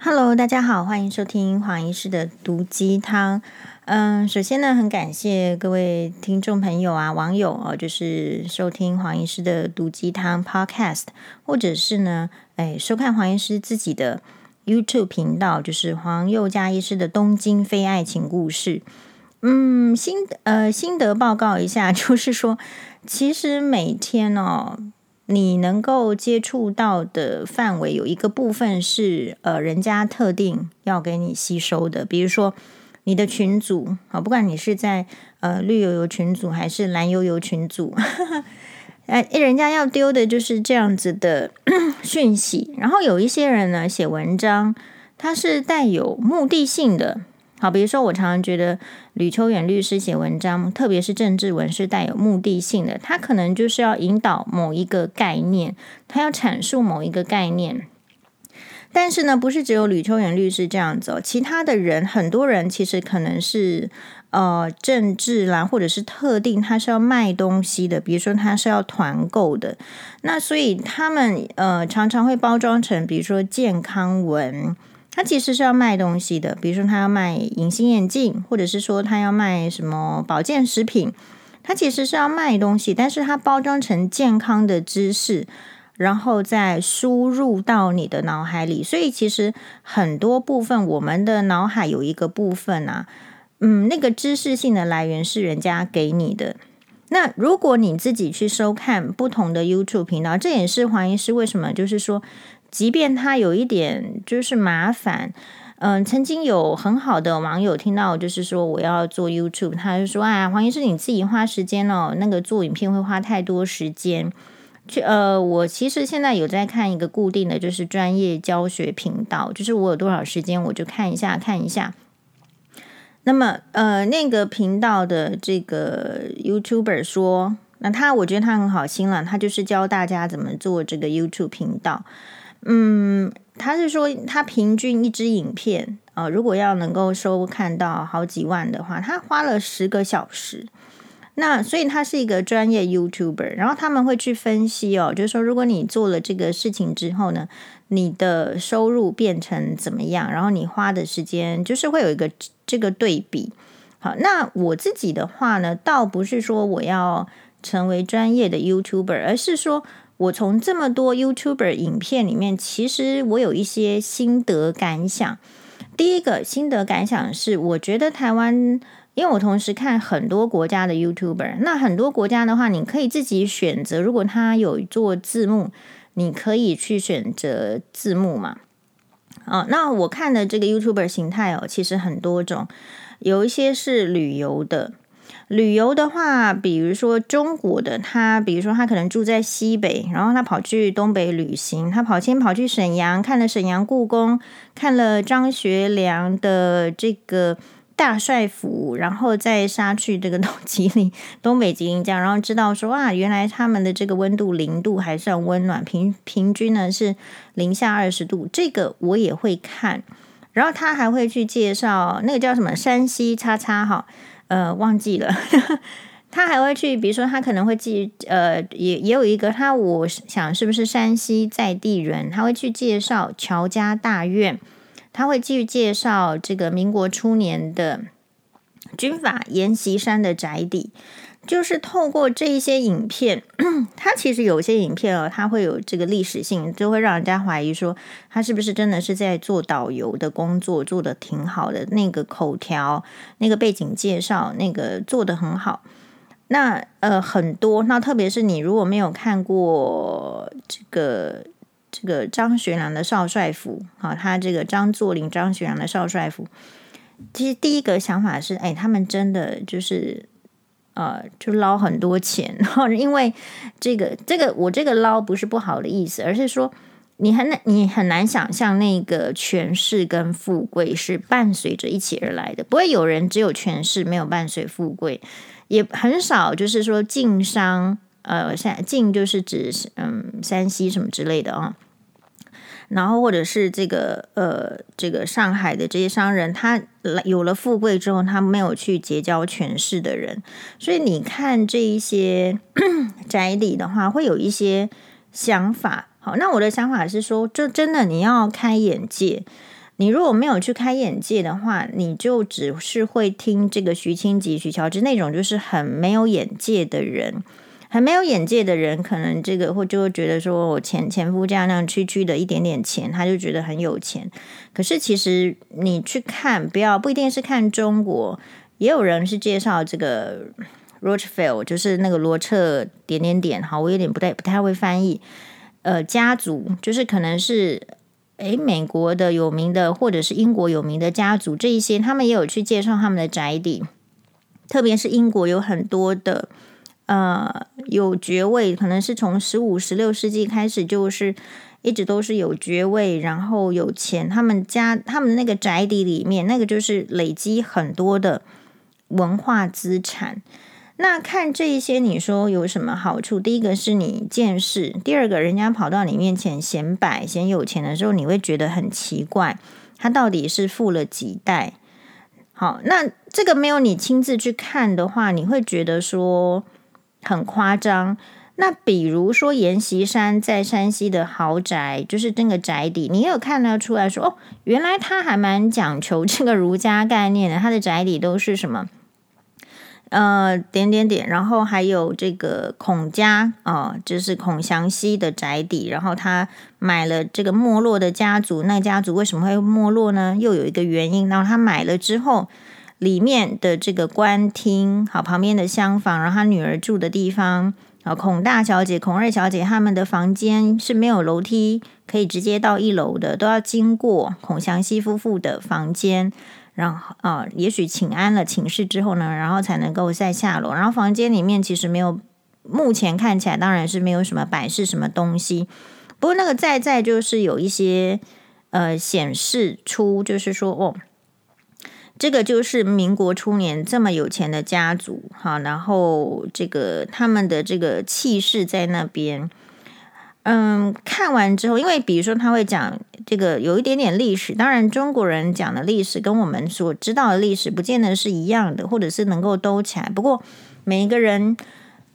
Hello，大家好，欢迎收听黄医师的毒鸡汤。嗯，首先呢，很感谢各位听众朋友啊、网友哦，就是收听黄医师的毒鸡汤 Podcast，或者是呢，哎，收看黄医师自己的 YouTube 频道，就是黄宥嘉医师的东京非爱情故事。嗯，心呃心得报告一下，就是说，其实每天哦。你能够接触到的范围有一个部分是呃，人家特定要给你吸收的，比如说你的群组啊，不管你是在呃绿油油群组还是蓝油油群组，哎，人家要丢的就是这样子的 讯息。然后有一些人呢，写文章，它是带有目的性的。好，比如说我常常觉得吕秋远律师写文章，特别是政治文是带有目的性的，他可能就是要引导某一个概念，他要阐述某一个概念。但是呢，不是只有吕秋远律师这样子哦，其他的人，很多人其实可能是呃政治啦，或者是特定他是要卖东西的，比如说他是要团购的，那所以他们呃常常会包装成，比如说健康文。他其实是要卖东西的，比如说他要卖隐形眼镜，或者是说他要卖什么保健食品，他其实是要卖东西，但是他包装成健康的知识，然后再输入到你的脑海里。所以其实很多部分，我们的脑海有一个部分啊，嗯，那个知识性的来源是人家给你的。那如果你自己去收看不同的 YouTube 频道，这也是黄医师为什么就是说。即便他有一点就是麻烦，嗯、曾经有很好的网友听到，就是说我要做 YouTube，他就说啊，黄医师你自己花时间哦，那个做影片会花太多时间。去呃，我其实现在有在看一个固定的就是专业教学频道，就是我有多少时间我就看一下看一下。那么呃，那个频道的这个 YouTuber 说，那他我觉得他很好心了，他就是教大家怎么做这个 YouTube 频道。嗯，他是说他平均一支影片啊、如果要能够收看到好几万的话，他花了十个小时。那所以他是一个专业 YouTuber，然后他们会去分析哦，就是说如果你做了这个事情之后呢，你的收入变成怎么样，然后你花的时间就是会有一个这个对比。好，那我自己的话呢，倒不是说我要成为专业的 YouTuber，而是说。我从这么多 YouTuber 影片里面，其实我有一些心得感想。第一个心得感想是，我觉得台湾，因为我同时看很多国家的 YouTuber，那很多国家的话，你可以自己选择，如果他有做字幕，你可以去选择字幕嘛。啊，那我看的这个 YouTuber 形态哦，其实很多种，有一些是旅游的。旅游的话，比如说中国的他，比如说他可能住在西北，然后他跑去东北旅行，他跑先跑去沈阳，看了沈阳故宫，看了张学良的这个大帅府，然后再杀去这个东 吉林、东北吉林这样，然后知道说啊，原来他们的这个温度零度还算温暖，平平均呢是零下二十度，这个我也会看，然后他还会去介绍那个叫什么山西叉叉哈。呃，忘记了，他还会去，比如说，他可能会记，呃，也也有一个他，我想是不是山西在地人，他会去介绍乔家大院，他会继续介绍这个民国初年的军阀阎锡山的宅邸。就是透过这一些影片，它其实有些影片哦，它会有这个历史性，就会让人家怀疑说，他是不是真的是在做导游的工作，做得挺好的。那个口条、那个背景介绍，那个做得很好。那呃，很多，那特别是你如果没有看过这个这个张学良的少帅府，啊，他这个张作霖、张学良的少帅府，其实第一个想法是，哎，他们真的就是。呃，就捞很多钱，然后因为这个这个我这个捞不是不好的意思，而是说你很难你很难想象那个权势跟富贵是伴随着一起而来的，不会有人只有权势没有伴随富贵，也很少就是说晋商，呃，山晋就是指嗯山西什么之类的啊。然后，或者是这个呃，这个上海的这些商人，他有了富贵之后，他没有去结交权势的人，所以你看这一些 宅邸的话，会有一些想法。好，那我的想法是说，就真的你要开眼界。你如果没有去开眼界的话，你就只是会听这个徐清吉、徐乔治那种就是很没有眼界的人，很没有眼界的人，可能这个会就会觉得说我前前夫家那样区区的一点点钱，他就觉得很有钱。可是其实你去看，不要不一定是看中国，也有人是介绍这个 Rothschild，就是那个罗彻点点点。好，我有点不太不太会翻译。呃，家族就是可能是。诶，美国的有名的，或者是英国有名的家族，这一些他们也有去介绍他们的宅邸，特别是英国有很多的呃有爵位，可能是从十五、十六世纪开始，就是一直都是有爵位，然后有钱，他们家他们那个宅邸里面，那个就是累积很多的文化资产。那看这一些，你说有什么好处？第一个是你见识，第二个人家跑到你面前显摆、显有钱的时候，你会觉得很奇怪，他到底是富了几代？好，那这个没有你亲自去看的话，你会觉得说很夸张。那比如说阎锡山在山西的豪宅，就是这个宅邸，你有看得出来说，哦，原来他还蛮讲求这个儒家概念的，他的宅邸都是什么？呃，点点点，然后还有这个孔家啊、就是孔祥熙的宅邸，然后他买了这个没落的家族，那家族为什么会没落呢？又有一个原因。然后他买了之后，里面的这个官厅，好，旁边的厢房，然后他女儿住的地方，啊，孔大小姐、孔二小姐他们的房间是没有楼梯可以直接到一楼的，都要经过孔祥熙夫妇的房间。然后啊，也许请安了寝室之后呢，然后才能够再下楼。然后房间里面其实没有，目前看起来当然是没有什么摆饰什么东西。不过那个在在就是有一些呃显示出，就是说哦，这个就是民国初年这么有钱的家族哈，然后这个他们的这个气势在那边。嗯，看完之后，因为比如说他会讲这个有一点点历史，当然中国人讲的历史跟我们所知道的历史不见得是一样的，或者是能够兜起来。不过每一个人，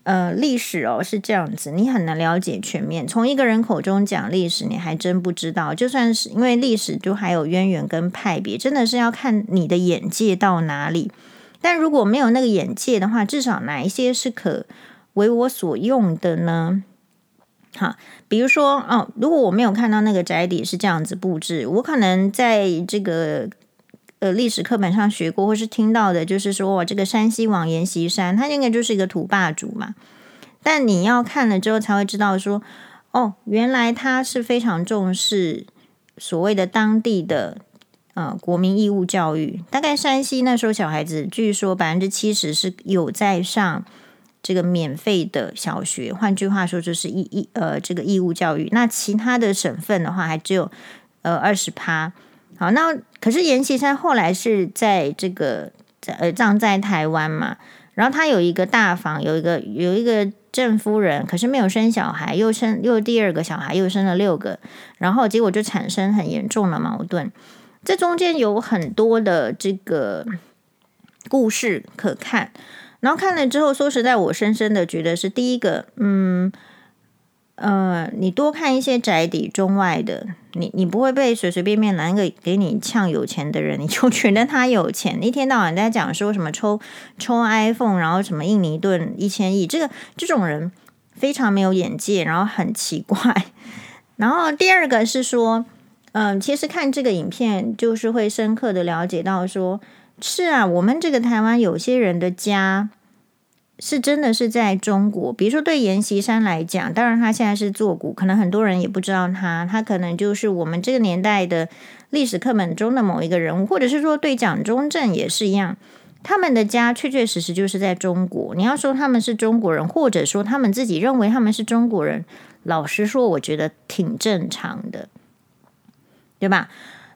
呃，历史哦是这样子，你很难了解全面。从一个人口中讲历史，你还真不知道。就算是因为历史就还有渊源跟派别，真的是要看你的眼界到哪里。但如果没有那个眼界的话，至少哪一些是可为我所用的呢？好，比如说哦，如果我没有看到那个宅邸是这样子布置，我可能在这个呃历史课本上学过，或是听到的，就是说哇，这个山西王阎锡山，他应该就是一个土霸主嘛。但你要看了之后才会知道说，哦，原来他是非常重视所谓的当地的呃国民义务教育。大概山西那时候小孩子，据说百分之七十是有在上。这个免费的小学，换句话说就是义义呃这个义务教育。那其他的省份的话，还只有呃二十趴。好，那可是阎锡山后来是在这个在呃葬在台湾嘛，然后他有一个大房，有一个有一个郑夫人，可是没有生小孩，又生又第二个小孩，又生了六个，然后结果就产生很严重的矛盾。这中间有很多的这个故事可看。然后看了之后，说实在，我深深的觉得是第一个，嗯，呃，你多看一些宅邸中外的，你你不会被随随便便拿一个给你呛有钱的人，你就觉得他有钱。一天到晚在讲说什么抽抽 iPhone，然后什么印尼盾一千亿，这个这种人非常没有眼界，然后很奇怪。然后第二个是说，嗯、其实看这个影片就是会深刻的了解到说。是啊，我们这个台湾有些人的家是真的是在中国。比如说，对阎锡山来讲，当然他现在是作古，可能很多人也不知道他，他可能就是我们这个年代的历史课本中的某一个人物，或者是说对蒋中正也是一样，他们的家确确实实就是在中国。你要说他们是中国人，或者说他们自己认为他们是中国人，老实说，我觉得挺正常的，对吧？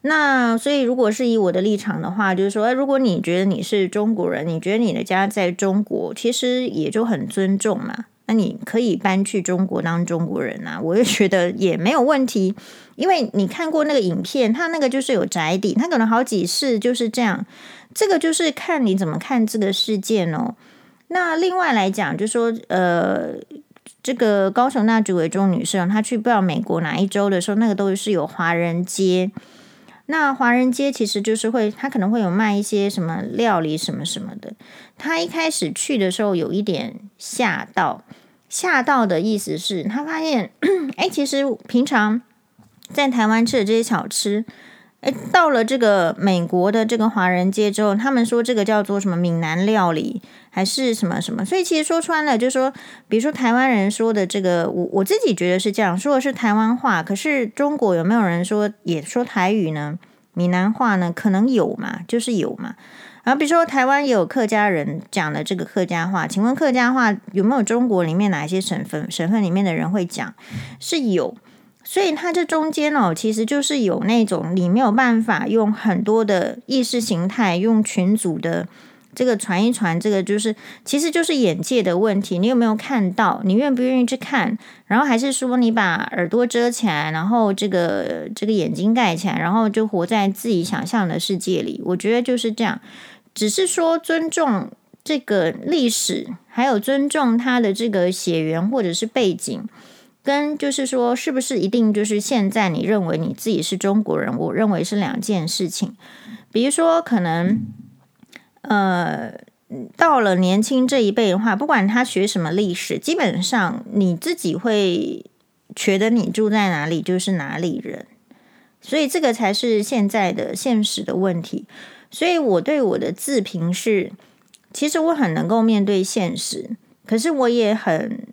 那所以，如果是以我的立场的话，就是说，如果你觉得你是中国人，你觉得你的家在中国，其实也就很尊重嘛。那你可以搬去中国当中国人啊，我也觉得也没有问题。因为你看过那个影片，他那个就是有宅邸，他可能好几世就是这样。这个就是看你怎么看这个事件哦。那另外来讲，就是说，呃，这个高雄那几位中女士，她去不知道美国哪一州的时候，那个都是有华人街。那华人街其实就是会，他可能会有卖一些什么料理什么什么的。他一开始去的时候有一点吓到，吓到的意思是他发现，哎，其实平常在台湾吃的这些小吃。诶，到了这个美国的这个华人街之后，他们说这个叫做什么闽南料理，还是什么什么？所以其实说穿了，就是说，比如说台湾人说的这个，我我自己觉得是这样，说的是台湾话。可是中国有没有人说也说台语呢？闽南话呢？可能有嘛，就是有嘛。然后比如说台湾也有客家人讲的这个客家话，请问客家话有没有中国里面哪一些省份省份里面的人会讲？是有。所以它这中间哦，其实就是有那种你没有办法用很多的意识形态，用群组的这个传一传，这个就是其实就是眼界的问题。你有没有看到？你愿不愿意去看？然后还是说你把耳朵遮起来，然后这个这个眼睛盖起来，然后就活在自己想象的世界里？我觉得就是这样。只是说尊重这个历史，还有尊重它的这个血缘或者是背景。跟就是说，是不是一定就是现在你认为你自己是中国人？我认为是两件事情。比如说，可能呃，到了年轻这一辈的话，不管他学什么历史，基本上你自己会觉得你住在哪里就是哪里人，所以这个才是现在的现实的问题。所以我对我的自评是，其实我很能够面对现实，可是我也很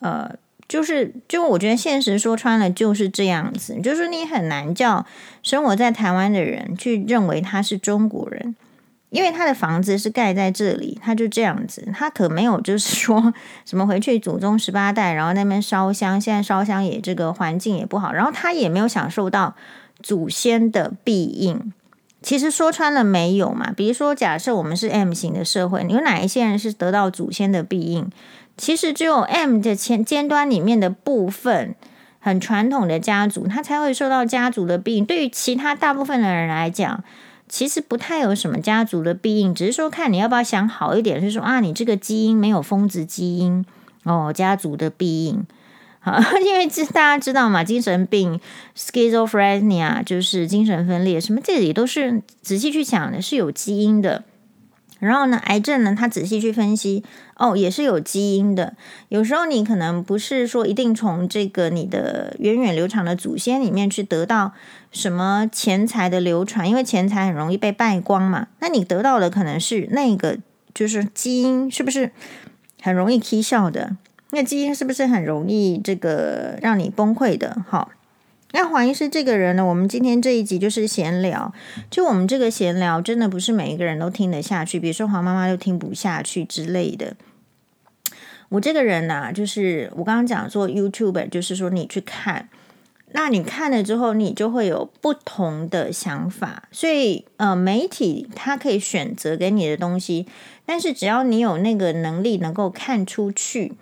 呃。就是，就我觉得现实说穿了就是这样子，就是你很难叫生活在台湾的人去认为他是中国人，因为他的房子是盖在这里，他就这样子，他可没有就是说什么回去祖宗十八代，然后那边烧香，现在烧香也这个环境也不好，然后他也没有享受到祖先的庇荫。其实说穿了没有嘛，比如说假设我们是 M 型的社会，有哪一些人是得到祖先的庇荫？其实只有 M 的前尖端里面的部分很传统的家族，他才会受到家族的庇荫。对于其他大部分的人来讲，其实不太有什么家族的庇荫，只是说看你要不要想好一点，是说啊，你这个基因没有疯子基因哦，家族的庇荫。好，因为这大家知道嘛，精神病 schizophrenia 就是精神分裂，什么这里都是仔细去想的，是有基因的。然后呢，癌症呢，他仔细去分析，哦，也是有基因的。有时候你可能不是说一定从这个你的源远流长的祖先里面去得到什么钱财的流传，因为钱财很容易被败光嘛。那你得到的可能是那个，就是基因是不是很容易起笑的？那基因是不是很容易这个让你崩溃的？好。那黄医师这个人呢，我们今天这一集就是闲聊，就我们这个闲聊，真的不是每一个人都听得下去，比如说黄妈妈都听不下去之类的。我这个人呢、啊，就是我刚刚讲做 YouTuber，就是说你去看，那你看了之后，你就会有不同的想法。所以呃，媒体它可以选择给你的东西，但是只要你有那个能力，能够看出去。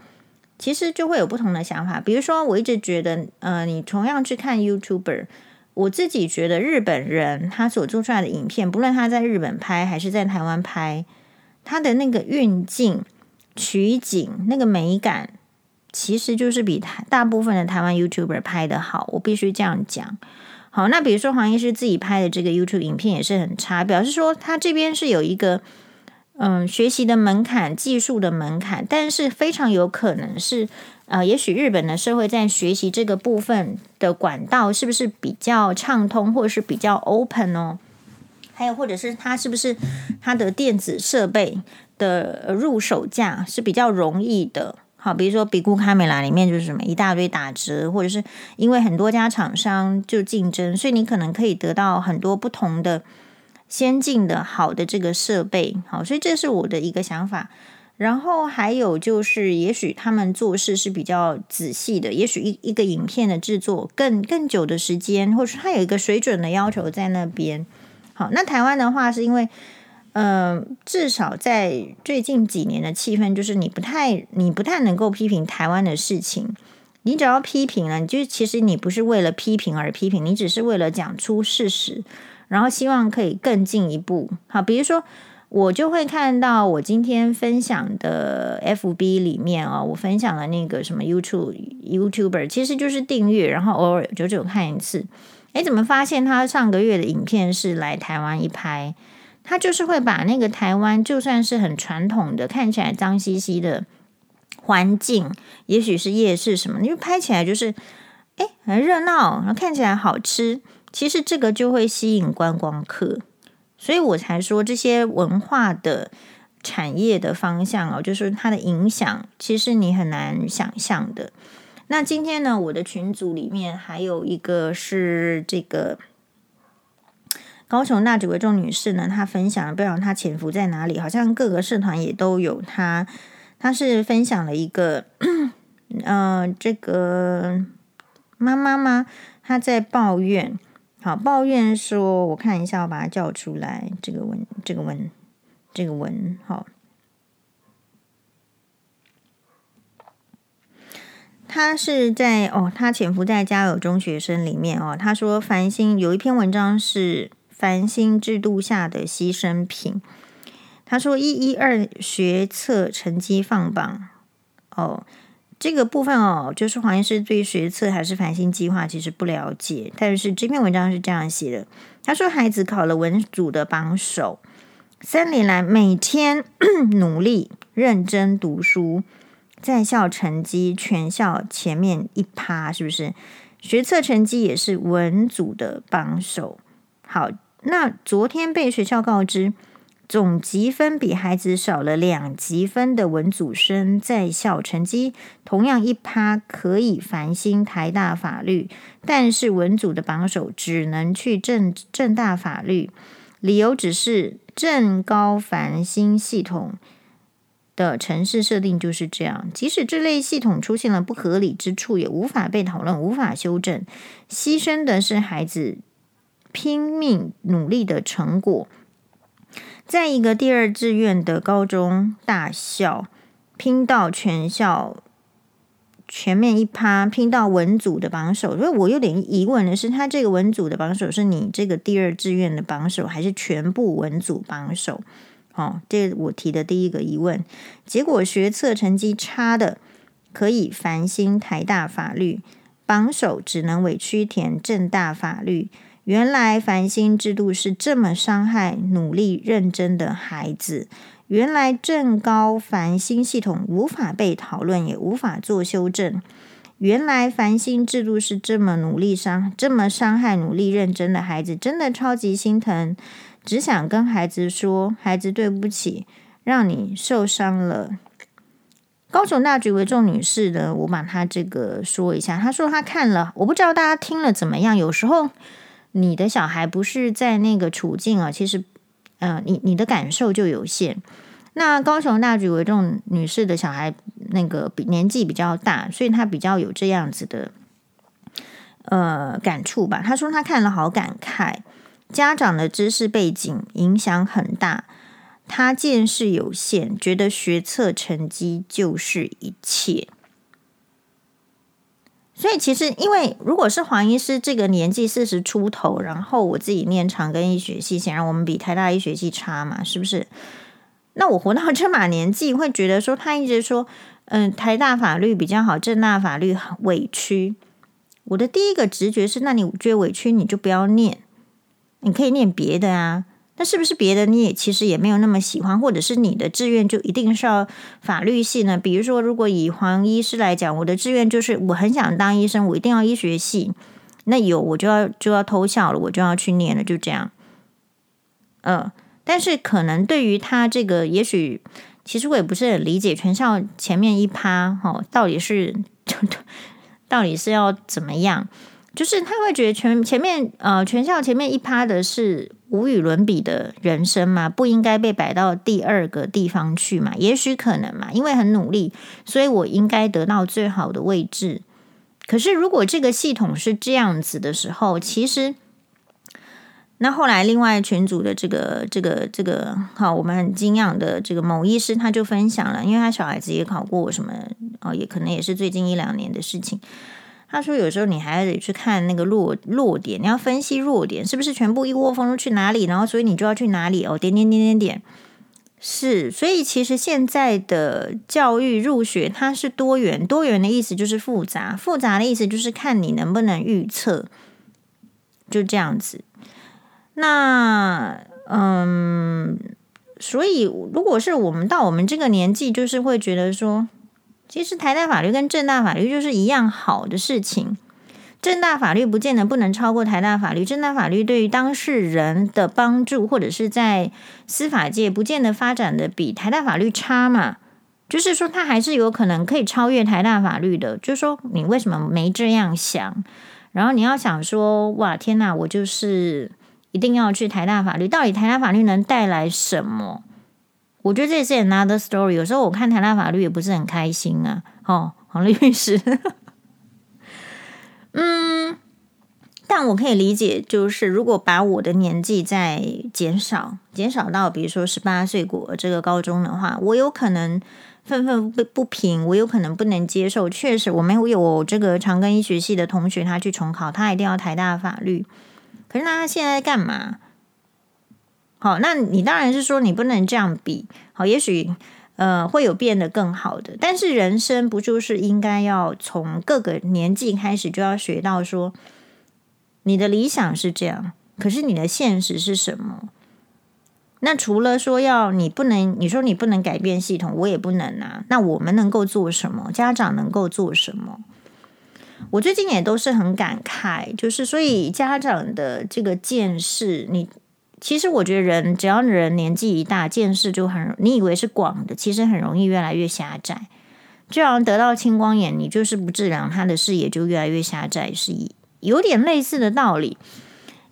其实就会有不同的想法，比如说，我一直觉得，呃，你同样去看 YouTuber，我自己觉得日本人他所做出来的影片，不论他在日本拍还是在台湾拍，他的那个运镜、取景那个美感，其实就是比台大部分的台湾 YouTuber 拍得好。我必须这样讲。好，那比如说黄医师自己拍的这个 YouTube 影片也是很差，表示说他这边是有一个。嗯，学习的门槛、技术的门槛，但是非常有可能是，呃，也许日本的社会在学习这个部分的管道是不是比较畅通，或者是比较 open 哦？还有，或者是它是不是它的电子设备的入手价是比较容易的？好，比如说比酷卡美拉里面就是什么一大堆打折，或者是因为很多家厂商就竞争，所以你可能可以得到很多不同的。先进的好的这个设备，好，所以这是我的一个想法。然后还有就是，也许他们做事是比较仔细的，也许一一个影片的制作更更久的时间，或者他有一个水准的要求在那边。好，那台湾的话是因为，嗯、呃，至少在最近几年的气氛，就是你不太你不太能够批评台湾的事情。你只要批评了，你就其实你不是为了批评而批评，你只是为了讲出事实。然后希望可以更进一步，好，比如说我就会看到我今天分享的 FB 里面啊、哦，我分享的那个什么 YouTube YouTuber，其实就是订阅，然后偶尔久久看一次。哎，怎么发现他上个月的影片是来台湾一拍，他就是会把那个台湾就算是很传统的，看起来脏兮兮的环境，也许是夜市什么，你就拍起来就是哎很热闹，然后看起来好吃。其实这个就会吸引观光客，所以我才说这些文化的产业的方向哦，就是它的影响，其实你很难想象的。那今天呢，我的群组里面还有一个是这个高雄那几位众女士呢，她分享，不知道她潜伏在哪里，好像各个社团也都有她。她是分享了一个，嗯、这个妈妈吗？她在抱怨。好，抱怨说，我看一下，我把它叫出来。这个文，这个文，这个文，好。他是在哦，他潜伏在家有中学生里面哦。他说，繁星有一篇文章是繁星制度下的牺牲品。他说，一一二学测成绩放榜哦。这个部分哦，就是黄医师对学测还是繁星计划其实不了解，但是这篇文章是这样写的：他说，孩子考了文组的榜首，三年来每天 努力认真读书，在校成绩全校前面一趴，是不是？学测成绩也是文组的榜首。好，那昨天被学校告知。总积分比孩子少了两级分的文组生在校成绩同样一趴可以繁星台大法律，但是文组的榜首只能去政政大法律，理由只是政高繁星系统的程式设定就是这样，即使这类系统出现了不合理之处，也无法被讨论，无法修正，牺牲的是孩子拼命努力的成果。在一个第二志愿的高中大校，拼到全校全面一趴，拼到文组的榜首。所以我有点疑问的是，他这个文组的榜首是你这个第二志愿的榜首，还是全部文组榜首？哦，这我提的第一个疑问。结果学测成绩差的可以繁星台大法律，榜首只能委屈填政大法律。原来繁星制度是这么伤害努力认真的孩子。原来正高繁星系统无法被讨论，也无法做修正。原来繁星制度是这么努力伤，这么伤害努力认真的孩子，真的超级心疼。只想跟孩子说：“孩子，对不起，让你受伤了。”高雄大局为重女士呢，我把她这个说一下。她说她看了，我不知道大家听了怎么样。有时候。你的小孩不是在那个处境啊，其实，呃，你你的感受就有限。那高雄大举为重女士的小孩，那个比年纪比较大，所以她比较有这样子的呃感触吧。她说她看了好感慨，家长的知识背景影响很大，她见识有限，觉得学测成绩就是一切。所以其实，因为如果是黄医师这个年纪四十出头，然后我自己念长庚医学系，显然我们比台大医学系差嘛，是不是？那我活到这把年纪，会觉得说他一直说，嗯，台大法律比较好，政大法律很委屈。我的第一个直觉是，那你觉得委屈，你就不要念，你可以念别的啊。那是不是别的你也其实也没有那么喜欢，或者是你的志愿就一定是要法律系呢？比如说，如果以黄医师来讲，我的志愿就是我很想当医生，我一定要医学系。那有我就要就要偷笑了，我就要去念了，就这样。呃，但是可能对于他这个，也许其实我也不是很理解，全校前面一趴哈，到底是 到底是要怎么样？就是他会觉得全前面呃全校前面一趴的是。无与伦比的人生嘛，不应该被摆到第二个地方去嘛？也许可能嘛，因为很努力，所以我应该得到最好的位置。可是如果这个系统是这样子的时候，其实那后来另外群组的这个这个这个好，我们很敬仰的这个某医师他就分享了，因为他小孩子也考过什么哦，也可能也是最近一两年的事情。他说：“有时候你还得去看那个弱弱点，你要分析弱点是不是全部一窝蜂都去哪里，然后所以你就要去哪里哦，点点点点点，是。所以其实现在的教育入学它是多元，多元的意思就是复杂，复杂的意思就是看你能不能预测。就这样子。那嗯，所以如果是我们到我们这个年纪，就是会觉得说，其实台大法律跟正大法律就是一样好的事情。正大法律不见得不能超过台大法律，正大法律对于当事人的帮助，或者是在司法界不见得发展的比台大法律差嘛。就是说，它还是有可能可以超越台大法律的。就是说，你为什么没这样想？然后你要想说，哇，天哪，我就是一定要去台大法律。到底台大法律能带来什么？我觉得这是 another story。有时候我看台大法律也不是很开心啊。哦，黄律师。嗯，但我可以理解，就是如果把我的年纪再减少，减少到比如说十八岁过这个高中的话，我有可能愤愤不平，我有可能不能接受。确实，我们有这个长庚医学系的同学，他去重考，他一定要台大法律。可是他现在干嘛？好，那你当然是说你不能这样比。好，也许。呃，会有变得更好的，但是人生不就是应该要从各个年纪开始就要学到说，你的理想是这样，可是你的现实是什么？那除了说要你不能，你说你不能改变系统，我也不能啊。那我们能够做什么？家长能够做什么？我最近也都是很感慨，就是所以家长的这个见识，你。其实我觉得人只要人年纪一大，见识就很，你以为是广的，其实很容易越来越狭窄。就好像得到青光眼，你就是不治疗，他的视野就越来越狭窄，是一有点类似的道理。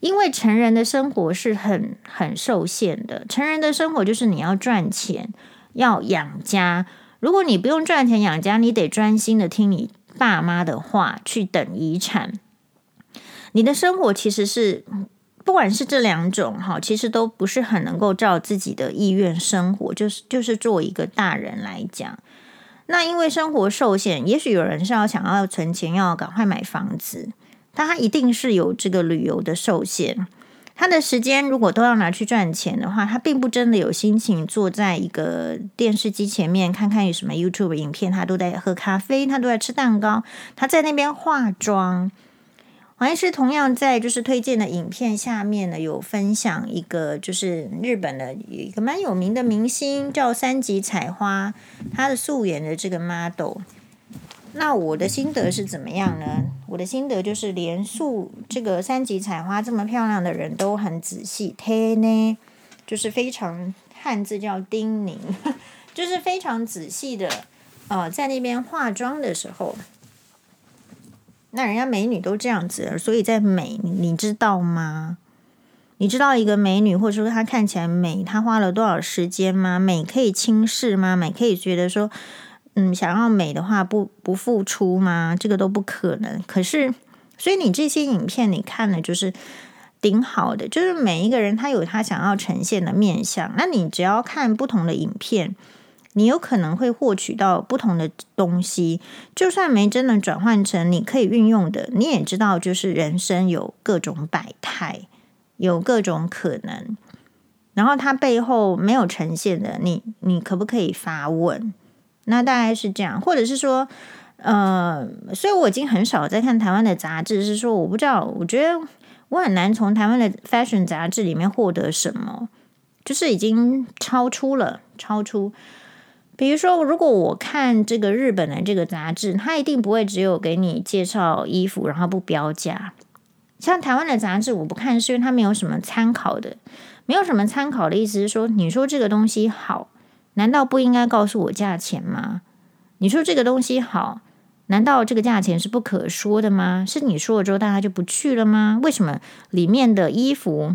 因为成人的生活是很很受限的，成人的生活就是你要赚钱，要养家。如果你不用赚钱养家，你得专心的听你爸妈的话，去等遗产。你的生活其实是。不管是这两种哈，其实都不是很能够照自己的意愿生活。就是就是作为一个大人来讲，那因为生活受限，也许有人是要想要存钱，要赶快买房子，但他一定是有这个旅游的受限。他的时间如果都要拿去赚钱的话，他并不真的有心情坐在一个电视机前面看看有什么 YouTube 影片，他都在喝咖啡，他都在吃蛋糕，他在那边化妆。黄医师同样在就是推荐的影片下面呢，有分享一个就是日本的一个蛮有名的明星叫三吉彩花，他的素颜的这个 model。那我的心得是怎么样呢？我的心得就是连素这个三吉彩花这么漂亮的人都很仔细，贴呢就是非常汉字叫丁宁，就是非常仔细的呃在那边化妆的时候。那人家美女都这样子，所以在美，你知道吗？你知道一个美女，或者说她看起来美，她花了多少时间吗？美可以轻视吗？美可以觉得说，嗯，想要美的话不不付出吗？这个都不可能。可是，所以你这些影片你看的就是顶好的，就是每一个人他有他想要呈现的面相。那你只要看不同的影片。你有可能会获取到不同的东西，就算没真的转换成你可以运用的，你也知道，就是人生有各种百态，有各种可能。然后它背后没有呈现的，你你可不可以发问？那大概是这样，或者是说，呃，所以我已经很少在看台湾的杂志，是说我不知道，我觉得我很难从台湾的 fashion 杂志里面获得什么，就是已经超出了，超出。比如说，如果我看这个日本的这个杂志，它一定不会只有给你介绍衣服，然后不标价。像台湾的杂志，我不看，是因为它没有什么参考的，没有什么参考的意思是说，你说这个东西好，难道不应该告诉我价钱吗？你说这个东西好，难道这个价钱是不可说的吗？是你说了之后，大家就不去了吗？为什么里面的衣服？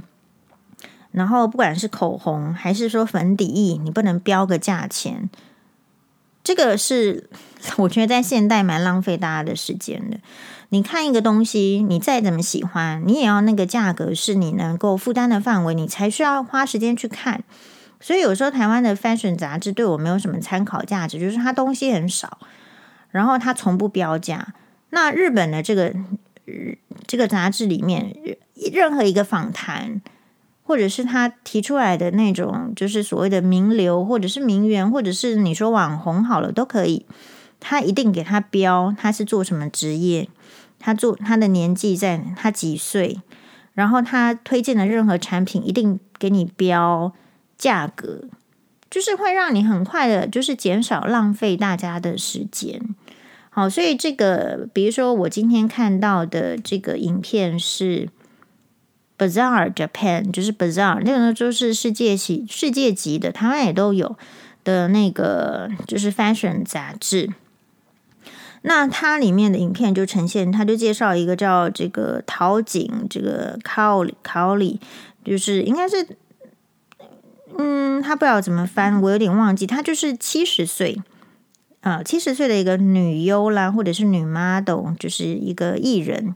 然后不管是口红还是说粉底液，你不能标个价钱？这个是 我觉得在现代蛮浪费大家的时间的。你看一个东西，你再怎么喜欢，你也要那个价格是你能够负担的范围，你才需要花时间去看。所以有时候台湾的 fashion 杂志对我没有什么参考价值，就是它东西很少，然后它从不标价。那日本的这个这个杂志里面，任何一个访谈。或者是他提出来的那种，就是所谓的名流，或者是名媛，或者是你说网红好了都可以。他一定给他标，他是做什么职业，他做他的年纪在，他几岁，然后他推荐的任何产品一定给你标价格，就是会让你很快的，就是减少浪费大家的时间。好，所以这个，比如说我今天看到的这个影片是 Bazaar Japan，就是 Bazaar 那个就是世界级世界级的，台湾也都有的那个就是 Fashion 杂志。那它里面的影片就呈现，他就介绍一个叫这个桃井，这个考里考里，就是应该是，嗯，他不知道怎么翻，我有点忘记。他就是七十岁，啊、呃，七十岁的一个女优啦，或者是女 model，就是一个艺人。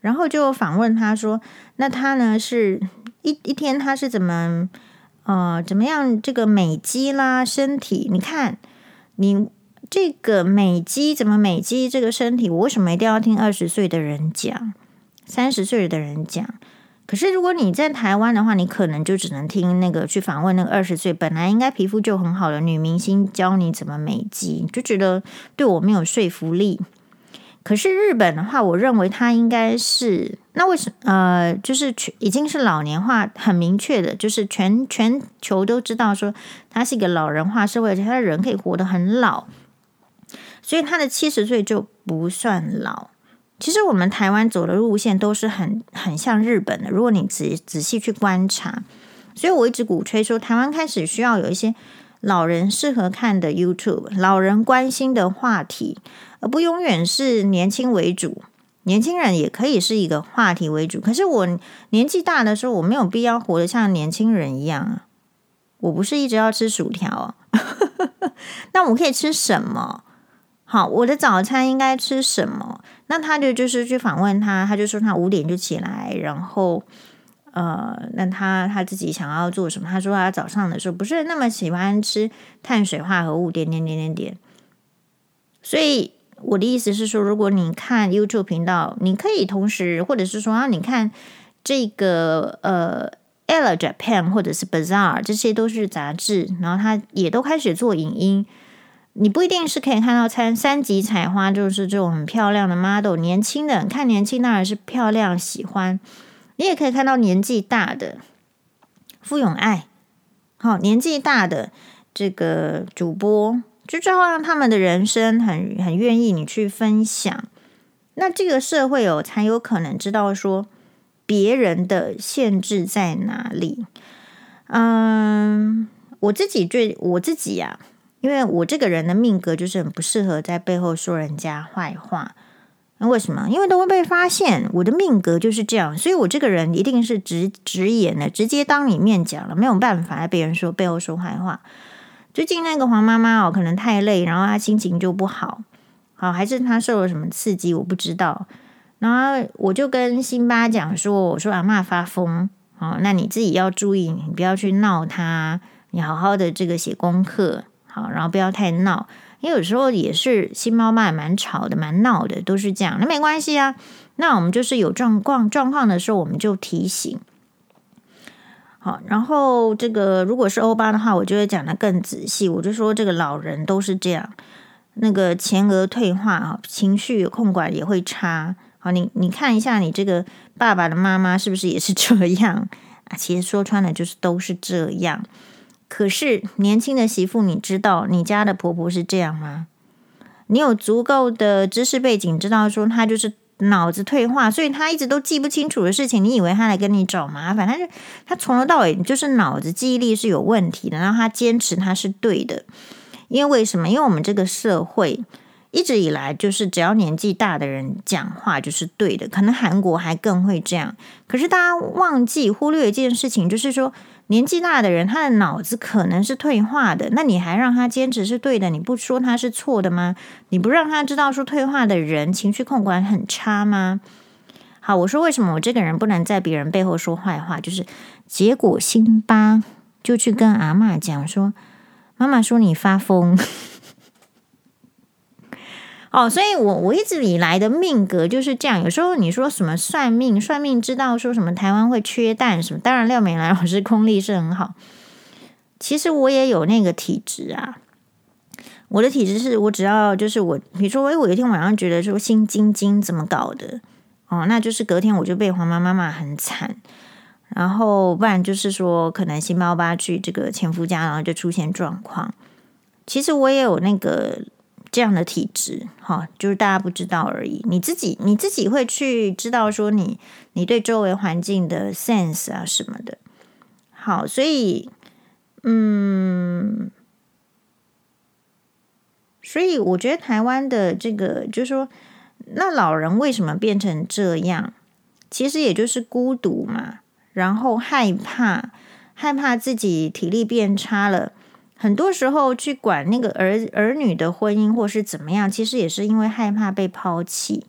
然后就访问他说，那他呢是一一天他是怎么，呃，怎么样这个美肌啦，身体，你看你。这个美肌怎么美肌？这个身体，我为什么一定要听二十岁的人讲，三十岁的人讲？可是如果你在台湾的话，你可能就只能听那个去访问那个二十岁本来应该皮肤就很好的女明星教你怎么美肌，就觉得对我没有说服力。可是日本的话，我认为它应该是那为什么？呃，就是全已经是老年化很明确的，就是全全球都知道说它是一个老人化社会，而且它的人可以活得很老。所以他的七十岁就不算老。其实我们台湾走的路线都是很很像日本的。如果你仔仔细去观察，所以我一直鼓吹说，台湾开始需要有一些老人适合看的 YouTube，老人关心的话题，而不永远是年轻为主。年轻人也可以是一个话题为主。可是我年纪大的时候，我没有必要活得像年轻人一样啊。我不是一直要吃薯条啊，那我可以吃什么？好，我的早餐应该吃什么？那他就就是去访问他，他就说他五点就起来，然后呃，那他他自己想要做什么？他说他早上的时候不是那么喜欢吃碳水化合物，点点点点点。所以我的意思是说，如果你看 YouTube 频道，你可以同时，或者是说啊，你看这个呃 Elle Japan 或者是 Bazaar，这些都是杂志，然后它也都开始做影音。你不一定是可以看到三三级彩花，就是这种很漂亮的 model，年轻的看年轻当然是漂亮喜欢。你也可以看到年纪大的傅永爱，好年纪大的这个主播，就最后让他们的人生很很愿意你去分享。那这个社会哦，才有可能知道说别人的限制在哪里。嗯，我自己最我自己呀、啊。因为我这个人的命格就是很不适合在背后说人家坏话，那为什么？因为都会被发现，我的命格就是这样，所以我这个人一定是直直言的，直接当你面讲了，没有办法在别人说背后说坏话。最近那个黄妈妈哦，可能太累，然后她心情就不好，好还是她受了什么刺激，我不知道。然后我就跟辛巴讲说，我说阿妈发疯，哦，那你自己要注意，你不要去闹她，你好好的这个写功课。好，然后不要太闹，因为有时候也是新猫妈也蛮吵的，蛮闹的，都是这样。那没关系啊，那我们就是有状况状况的时候，我们就提醒。好，然后这个如果是欧巴的话，我就会讲得更仔细。我就说这个老人都是这样，那个前额退化啊，情绪控管也会差。好，你你看一下你这个爸爸的妈妈是不是也是这样啊？其实说穿了就是都是这样。可是年轻的媳妇，你知道你家的婆婆是这样吗？你有足够的知识背景，知道说她就是脑子退化，所以他一直都记不清楚的事情，你以为他来跟你找麻烦？他就他从头到尾就是脑子记忆力是有问题的，然后他坚持他是对的，因为为什么？因为我们这个社会一直以来就是只要年纪大的人讲话就是对的，可能韩国还更会这样。可是大家忘记忽略一件事情，就是说。年纪大的人，他的脑子可能是退化的，那你还让他坚持是对的？你不说他是错的吗？你不让他知道说退化的人情绪控管很差吗？好，我说为什么我这个人不能在别人背后说坏话？就是结果辛巴就去跟阿嬷讲说，妈妈说你发疯。哦，所以我我一直以来的命格就是这样。有时候你说什么算命，算命知道说什么台湾会缺蛋什么，当然廖美兰老师功力是很好。其实我也有那个体质啊，我的体质是我只要就是我，比如说，哎，我有一天晚上觉得说心惊惊怎么搞的，哦，那就是隔天我就被黄妈妈骂很惨。然后不然就是说，可能星巴巴去这个前夫家，然后就出现状况。其实我也有那个这样的体质，哈，就是大家不知道而已。你自己你自己会去知道说你你对周围环境的 sense 啊什么的。好，所以嗯，所以我觉得台湾的这个就是说，那老人为什么变成这样？其实也就是孤独嘛。然后害怕，害怕自己体力变差了。很多时候去管那个儿儿女的婚姻或是怎么样，其实也是因为害怕被抛弃。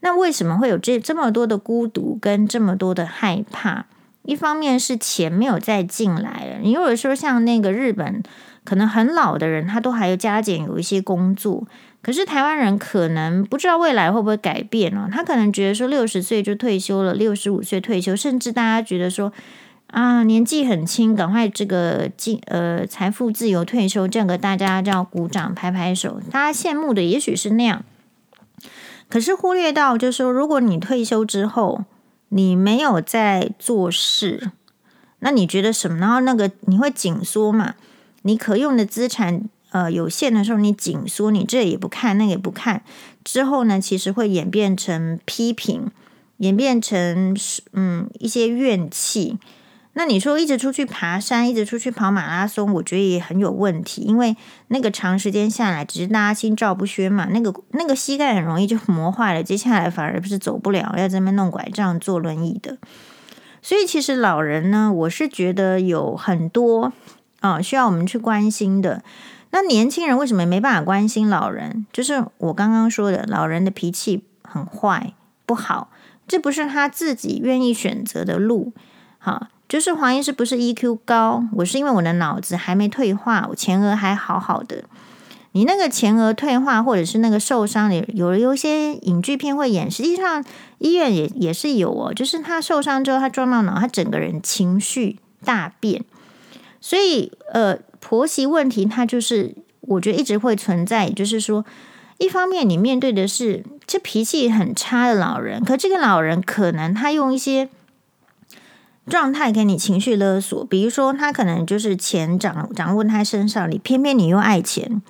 那为什么会有这这么多的孤独跟这么多的害怕？一方面是钱没有再进来了。你如果说像那个日本，可能很老的人，他都还有加减有一些工作。可是台湾人可能不知道未来会不会改变哦，他可能觉得说六十岁就退休了，六十五岁退休，甚至大家觉得说啊年纪很轻，赶快这个进呃财富自由退休，这个大家就要鼓掌拍拍手，大家羡慕的也许是那样。可是忽略到就是说，如果你退休之后你没有在做事，那你觉得什么？然后那个你会紧缩嘛？你可用的资产。呃，有限的时候你紧缩，你这也不看，那也不看，之后呢，其实会演变成批评，演变成嗯一些怨气。那你说一直出去爬山，一直出去跑马拉松，我觉得也很有问题，因为那个长时间下来，只是大家心照不宣嘛，那个那个膝盖很容易就 磨坏了，接下来反而不是走不了，要在那边弄拐杖坐轮椅的。所以其实老人呢，我是觉得有很多啊、需要我们去关心的。那年轻人为什么没办法关心老人？就是我刚刚说的，老人的脾气很坏不好，这不是他自己愿意选择的路。好，就是黄医师不是 EQ 高，我是因为我的脑子还没退化，我前额还好好的。你那个前额退化或者是那个受伤，有有一些影剧片会演，实际上医院也也是有哦，就是他受伤之后，他撞到脑，他整个人情绪大变，所以呃。婆媳问题，它就是我觉得一直会存在。就是说，一方面你面对的是这脾气很差的老人，可这个老人可能他用一些状态给你情绪勒索，比如说他可能就是钱掌掌握在他身上，你偏偏你又爱钱。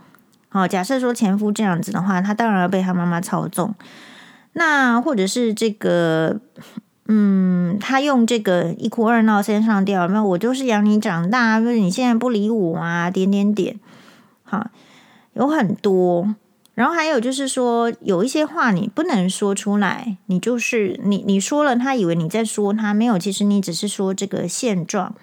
好，假设说前夫这样子的话，他当然要被他妈妈操纵。那或者是这个。嗯，他用这个一哭二闹三上吊，没有，我就是养你长大，就是你现在不理我啊，点点点，好，有很多，然后还有就是说，有一些话你不能说出来，你就是你你说了，他以为你在说他，没有，其实你只是说这个现状。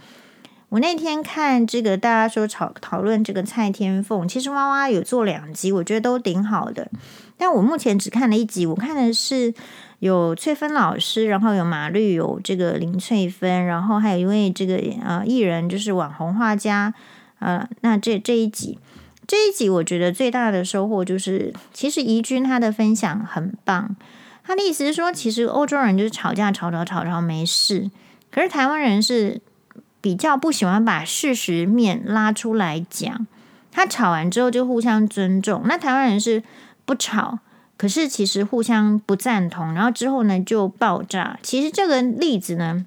我那天看这个大家说讨讨论这个蔡天凤，其实娃娃有做两集，我觉得都挺好的，但我目前只看了一集，我看的是。有翠芬老师，然后有马律，有这个林翠芬，然后还有一位这个呃艺人，就是网红画家，呃，那这这一集，这一集我觉得最大的收获就是，其实怡君他的分享很棒，他的意思是说，其实欧洲人就是吵架吵吵吵吵没事，可是台湾人是比较不喜欢把事实面拉出来讲，他吵完之后就互相尊重，那台湾人是不吵。可是其实互相不赞同，然后之后呢就爆炸。其实这个例子呢，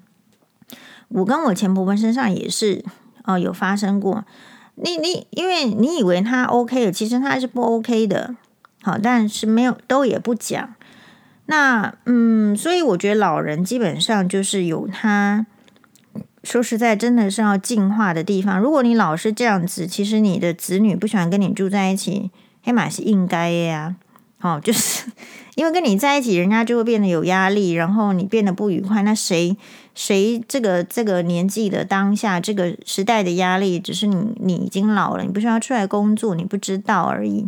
我跟我前婆婆身上也是哦、呃、有发生过。你你因为你以为他 OK 的，其实他是不 OK 的。好，但是没有都也不讲。那嗯，所以我觉得老人基本上就是有他说实在真的是要进化的地方。如果你老是这样子，其实你的子女不喜欢跟你住在一起，黑马是应该的呀。哦，就是 因为跟你在一起，人家就会变得有压力，然后你变得不愉快。那谁谁这个这个年纪的当下，这个时代的压力，只是你你已经老了，你不需要出来工作，你不知道而已。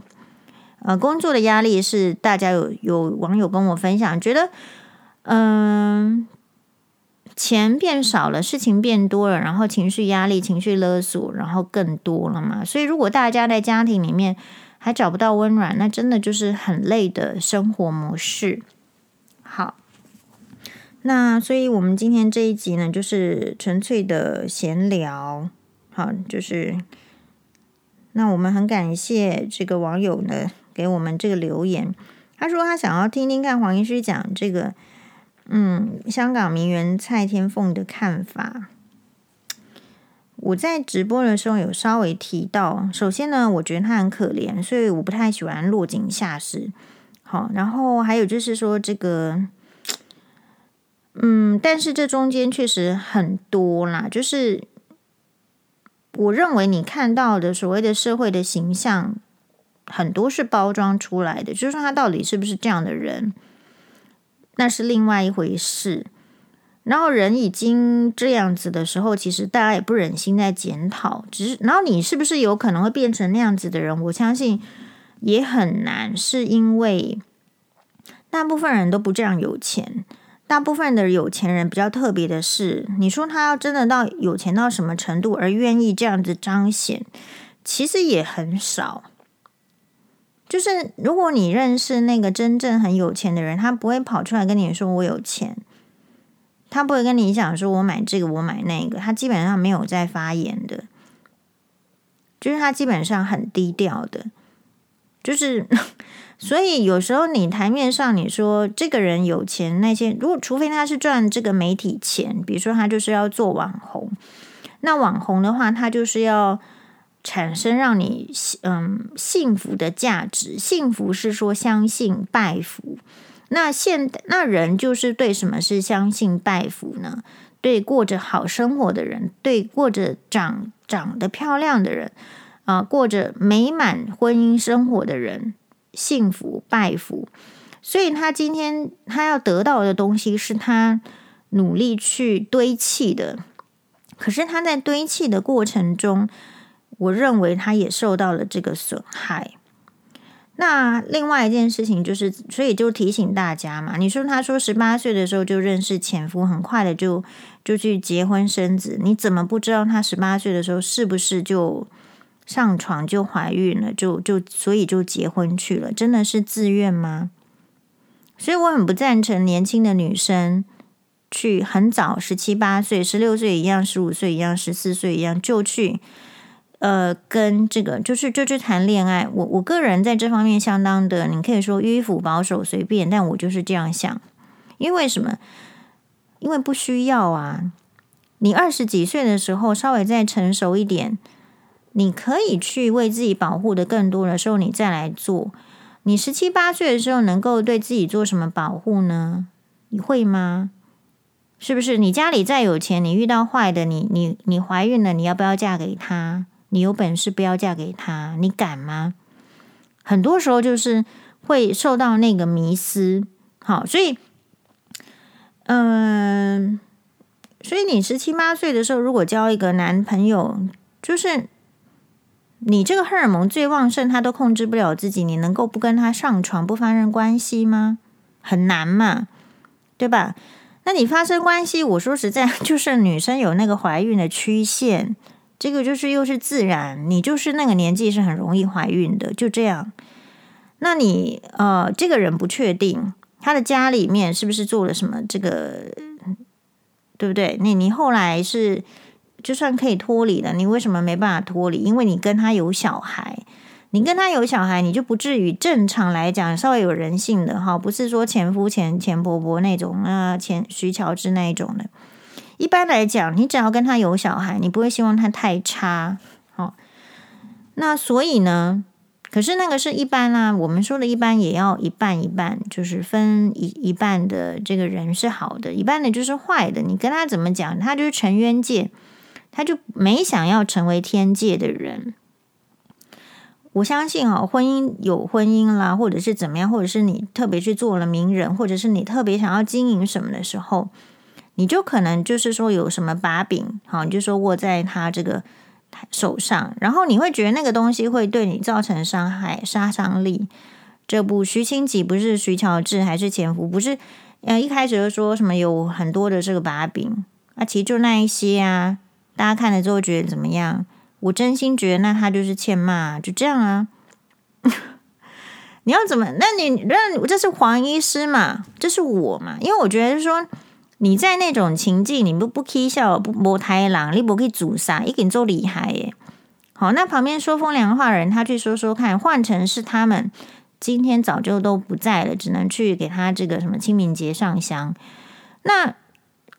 呃，工作的压力是大家有有网友跟我分享，觉得嗯、钱变少了，事情变多了，然后情绪压力、情绪勒索，然后更多了嘛。所以如果大家在家庭里面，还找不到温暖，那真的就是很累的生活模式。那所以我们今天这一集呢，就是纯粹的闲聊。好，就是那我们很感谢这个网友呢给我们这个留言。他说他想要听听看黄医师讲这个，嗯，香港名媛蔡天凤的看法。我在直播的时候有稍微提到，首先呢，我觉得他很可怜，所以我不太喜欢落井下石。好，然后还有就是说这个，嗯，但是这中间确实很多啦，就是我认为你看到的所谓的社会的形象，很多是包装出来的，就是说他到底是不是这样的人，那是另外一回事。然后人已经这样子的时候，其实大家也不忍心再检讨。只是，然后你是不是有可能会变成那样子的人？我相信也很难，是因为大部分人都不这样有钱。大部分的有钱人比较特别的是，你说他要真的到有钱到什么程度而愿意这样子彰显，其实也很少。就是如果你认识那个真正很有钱的人，他不会跑出来跟你说我有钱。他不会跟你讲说，我买这个，我买那个。他基本上没有在发言的，就是他基本上很低调的。就是，所以有时候你台面上你说这个人有钱，那些如果除非他是赚这个媒体钱，比如说他就是要做网红，那网红的话，他就是要产生让你嗯幸福的价值。幸福是说相信拜服。那现那人就是对什么是相信拜服呢？对过着好生活的人，对过着长长得漂亮的人，啊、过着美满婚姻生活的人，幸福拜服。所以他今天他要得到的东西是他努力去堆砌的，可是他在堆砌的过程中，我认为他也受到了这个损害。那另外一件事情就是，所以就提醒大家嘛，你说他说十八岁的时候就认识前夫，很快的就就去结婚生子，你怎么不知道他十八岁的时候是不是就上床就怀孕了，就就所以就结婚去了？真的是自愿吗？所以我很不赞成年轻的女生去很早十七八岁、十六岁一样、十五岁一样、十四岁一样就去。呃，跟这个就是就去谈恋爱，我我个人在这方面相当的，你可以说迂腐、保守、随便，但我就是这样想。因为什么？因为不需要啊。你二十几岁的时候，稍微再成熟一点，你可以去为自己保护的更多的时候，你再来做。你十七八岁的时候，能够对自己做什么保护呢？你会吗？是不是？你家里再有钱，你遇到坏的，你你你怀孕了，你要不要嫁给他？你有本事不要嫁给他，你敢吗？很多时候就是会受到那个迷思，好，所以，嗯，所以你十七八岁的时候，如果交一个男朋友，就是你这个荷尔蒙最旺盛，他都控制不了自己，你能够不跟他上床，不发生关系吗？很难嘛，对吧？那你发生关系，我说实在，就是女生有那个怀孕的曲线。这个就是又是自然，你就是那个年纪是很容易怀孕的，就这样。那你呃，这个人不确定他的家里面是不是做了什么，这个对不对？你你后来是就算可以脱离了，你为什么没办法脱离？因为你跟他有小孩，你跟他有小孩，你就不至于正常来讲稍微有人性的哈，不是说前夫前前婆婆那种啊，前徐乔治那一种的。一般来讲，你只要跟他有小孩，你不会希望他太差，好。那所以呢，可是那个是一般啦。我们说的一般也要一半一半，就是分一一半的这个人是好的，一半的就是坏的。你跟他怎么讲，他就是成冤界，他就没想要成为天界的人。我相信啊，婚姻有婚姻啦，或者是怎么样，或者是你特别去做了名人，或者是你特别想要经营什么的时候。你就可能就是说有什么把柄，好，你就说握在他这个手上，然后你会觉得那个东西会对你造成伤害、杀伤力。这部徐清吉不是徐乔治还是前夫，不是，呃，一开始就说什么有很多的这个把柄，啊，其实就那一些啊，大家看了之后觉得怎么样？我真心觉得那他就是欠骂，就这样啊。你要怎么？那你那这是黄医师嘛？这是我嘛？因为我觉得说。你在那种情境，你不不起笑，不摸太郎，你不可以阻杀，一定做厉害耶。好，那旁边说风凉话人，他去说说看，换成是他们今天早就都不在了，只能去给他这个什么清明节上香。那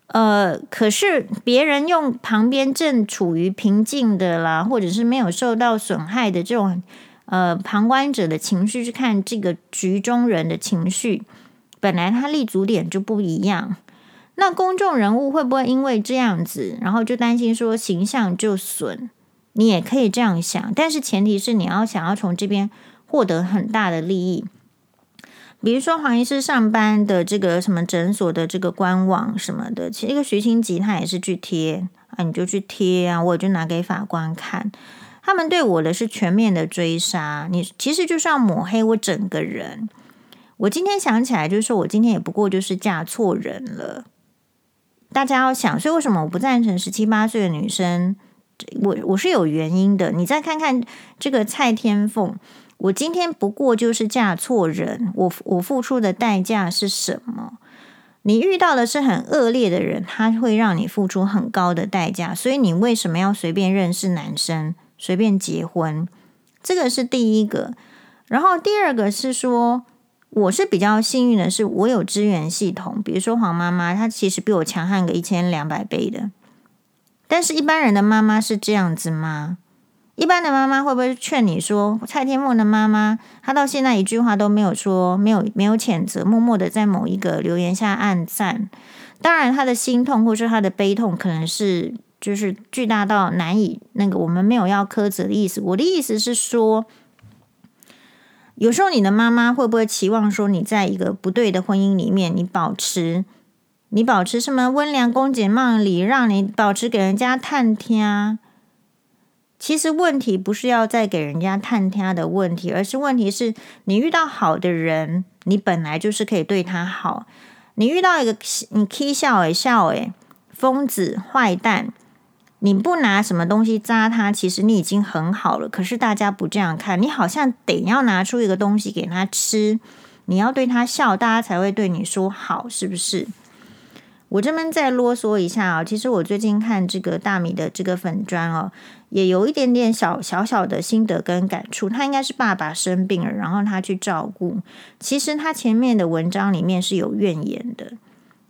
呃，可是别人用旁边正处于平静的啦，或者是没有受到损害的这种呃旁观者的情绪去看这个局中人的情绪，本来他立足点就不一样。那公众人物会不会因为这样子，然后就担心说形象就损？你也可以这样想，但是前提是你要想要从这边获得很大的利益。比如说黄医师上班的这个什么诊所的这个官网什么的，其实一个徐清吉他也是去贴啊，你就去贴啊，我就拿给法官看。他们对我的是全面的追杀，你其实就是要抹黑我整个人。我今天想起来，就是说我今天也不过就是嫁错人了。大家要想，所以为什么我不赞成十七八岁的女生？我我是有原因的。你再看看这个蔡天凤，我今天不过就是嫁错人，我我付出的代价是什么？你遇到的是很恶劣的人，他会让你付出很高的代价。所以你为什么要随便认识男生，随便结婚？这个是第一个。然后第二个是说。我是比较幸运的，是我有支援系统。比如说黄妈妈，她其实比我强悍个一千两百倍的。但是，一般人的妈妈是这样子吗？一般的妈妈会不会劝你说，蔡天凤的妈妈，她到现在一句话都没有说，没有没有谴责，默默的在某一个留言下按赞。当然，她的心痛或是她的悲痛，可能是就是巨大到难以那个，我们没有要苛责的意思。我的意思是说。有时候你的妈妈会不会期望说，你在一个不对的婚姻里面，你保持你保持什么温良恭俭让礼，让你保持给人家探听？其实问题不是要再给人家探听的问题，而是问题是你遇到好的人，你本来就是可以对他好。你遇到一个你 K 笑诶笑诶疯子坏蛋。你不拿什么东西扎他，其实你已经很好了。可是大家不这样看，你好像得要拿出一个东西给他吃，你要对他笑，大家才会对你说好，是不是？我这边再啰嗦一下啊，其实我最近看这个大米的这个粉砖哦，也有一点点小小小的心得跟感触。他应该是爸爸生病了，然后他去照顾。其实他前面的文章里面是有怨言的，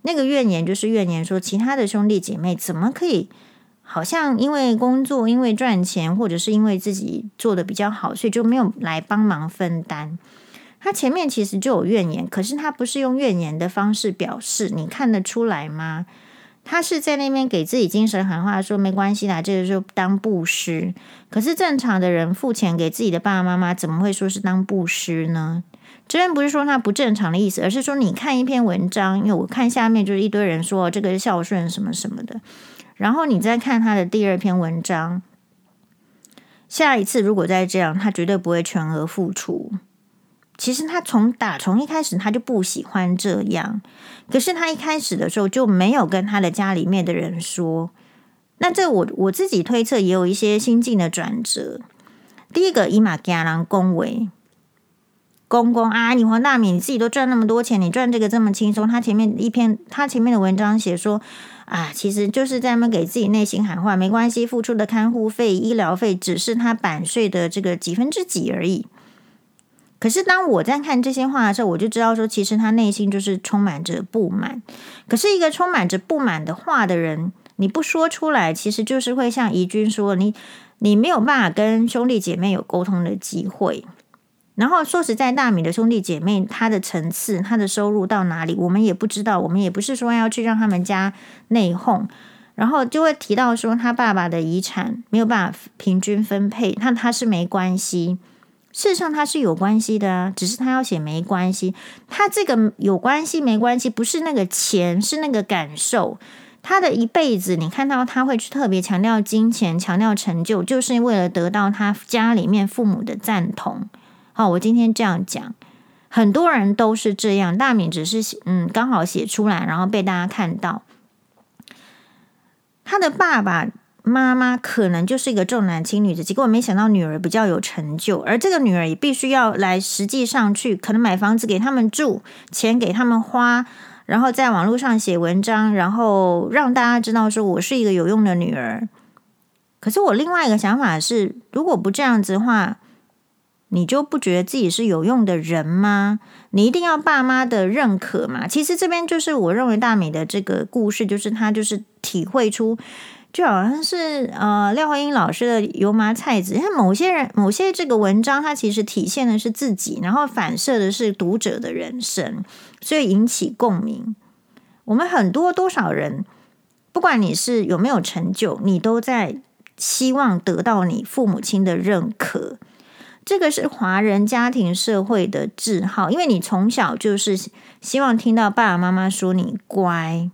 那个怨言就是怨言说其他的兄弟姐妹怎么可以。好像因为工作，因为赚钱，或者是因为自己做得比较好，所以就没有来帮忙分担。他前面其实就有怨言，可是他不是用怨言的方式表示，你看得出来吗？他是在那边给自己精神喊话，说没关系啦，这个就当布施。可是正常的人付钱给自己的爸爸妈妈，怎么会说是当布施呢？这边不是说他不正常的意思，而是说你看一篇文章，因为我看下面就是一堆人说这个是孝顺什么什么的。然后你再看他的第二篇文章，下一次如果再这样，他绝对不会全额付出。其实他从打从一开始他就不喜欢这样，可是他一开始的时候就没有跟他的家里面的人说。那这我我自己推测也有一些心境的转折。第一个，伊玛加郎恭维公公啊，你黄大米你自己都赚那么多钱，你赚这个这么轻松。他前面一篇他前面的文章写说。啊，其实就是在那给自己内心喊话，没关系，付出的看护费、医疗费只是他版税的这个几分之几而已。可是当我在看这些话的时候，我就知道说，其实他内心就是充满着不满。可是一个充满着不满的话的人，你不说出来，其实就是会像怡君说，你你没有办法跟兄弟姐妹有沟通的机会。然后说实在，大米的兄弟姐妹，他的层次、他的收入到哪里，我们也不知道。我们也不是说要去让他们家内讧，然后就会提到说他爸爸的遗产没有办法平均分配，那他是没关系。事实上他是有关系的啊，只是他要写没关系。他这个有关系没关系，不是那个钱，是那个感受。他的一辈子，你看到他会去特别强调金钱、强调成就，就是为了得到他家里面父母的赞同。好，我今天这样讲，很多人都是这样。大米只是嗯，刚好写出来，然后被大家看到。他的爸爸妈妈可能就是一个重男轻女的，结果没想到女儿比较有成就，而这个女儿也必须要来实际上去，可能买房子给他们住，钱给他们花，然后在网络上写文章，然后让大家知道说我是一个有用的女儿。可是我另外一个想法是，如果不这样子的话。你就不觉得自己是有用的人吗？你一定要爸妈的认可嘛？其实这边就是我认为大美的这个故事，就是他就是体会出，就好像是呃廖慧英老师的油麻菜籽，他某些人某些这个文章，它其实体现的是自己，然后反射的是读者的人生，所以引起共鸣。我们很多多少人，不管你是有没有成就，你都在希望得到你父母亲的认可。这个是华人家庭社会的嗜好，因为你从小就是希望听到爸爸妈妈说你乖。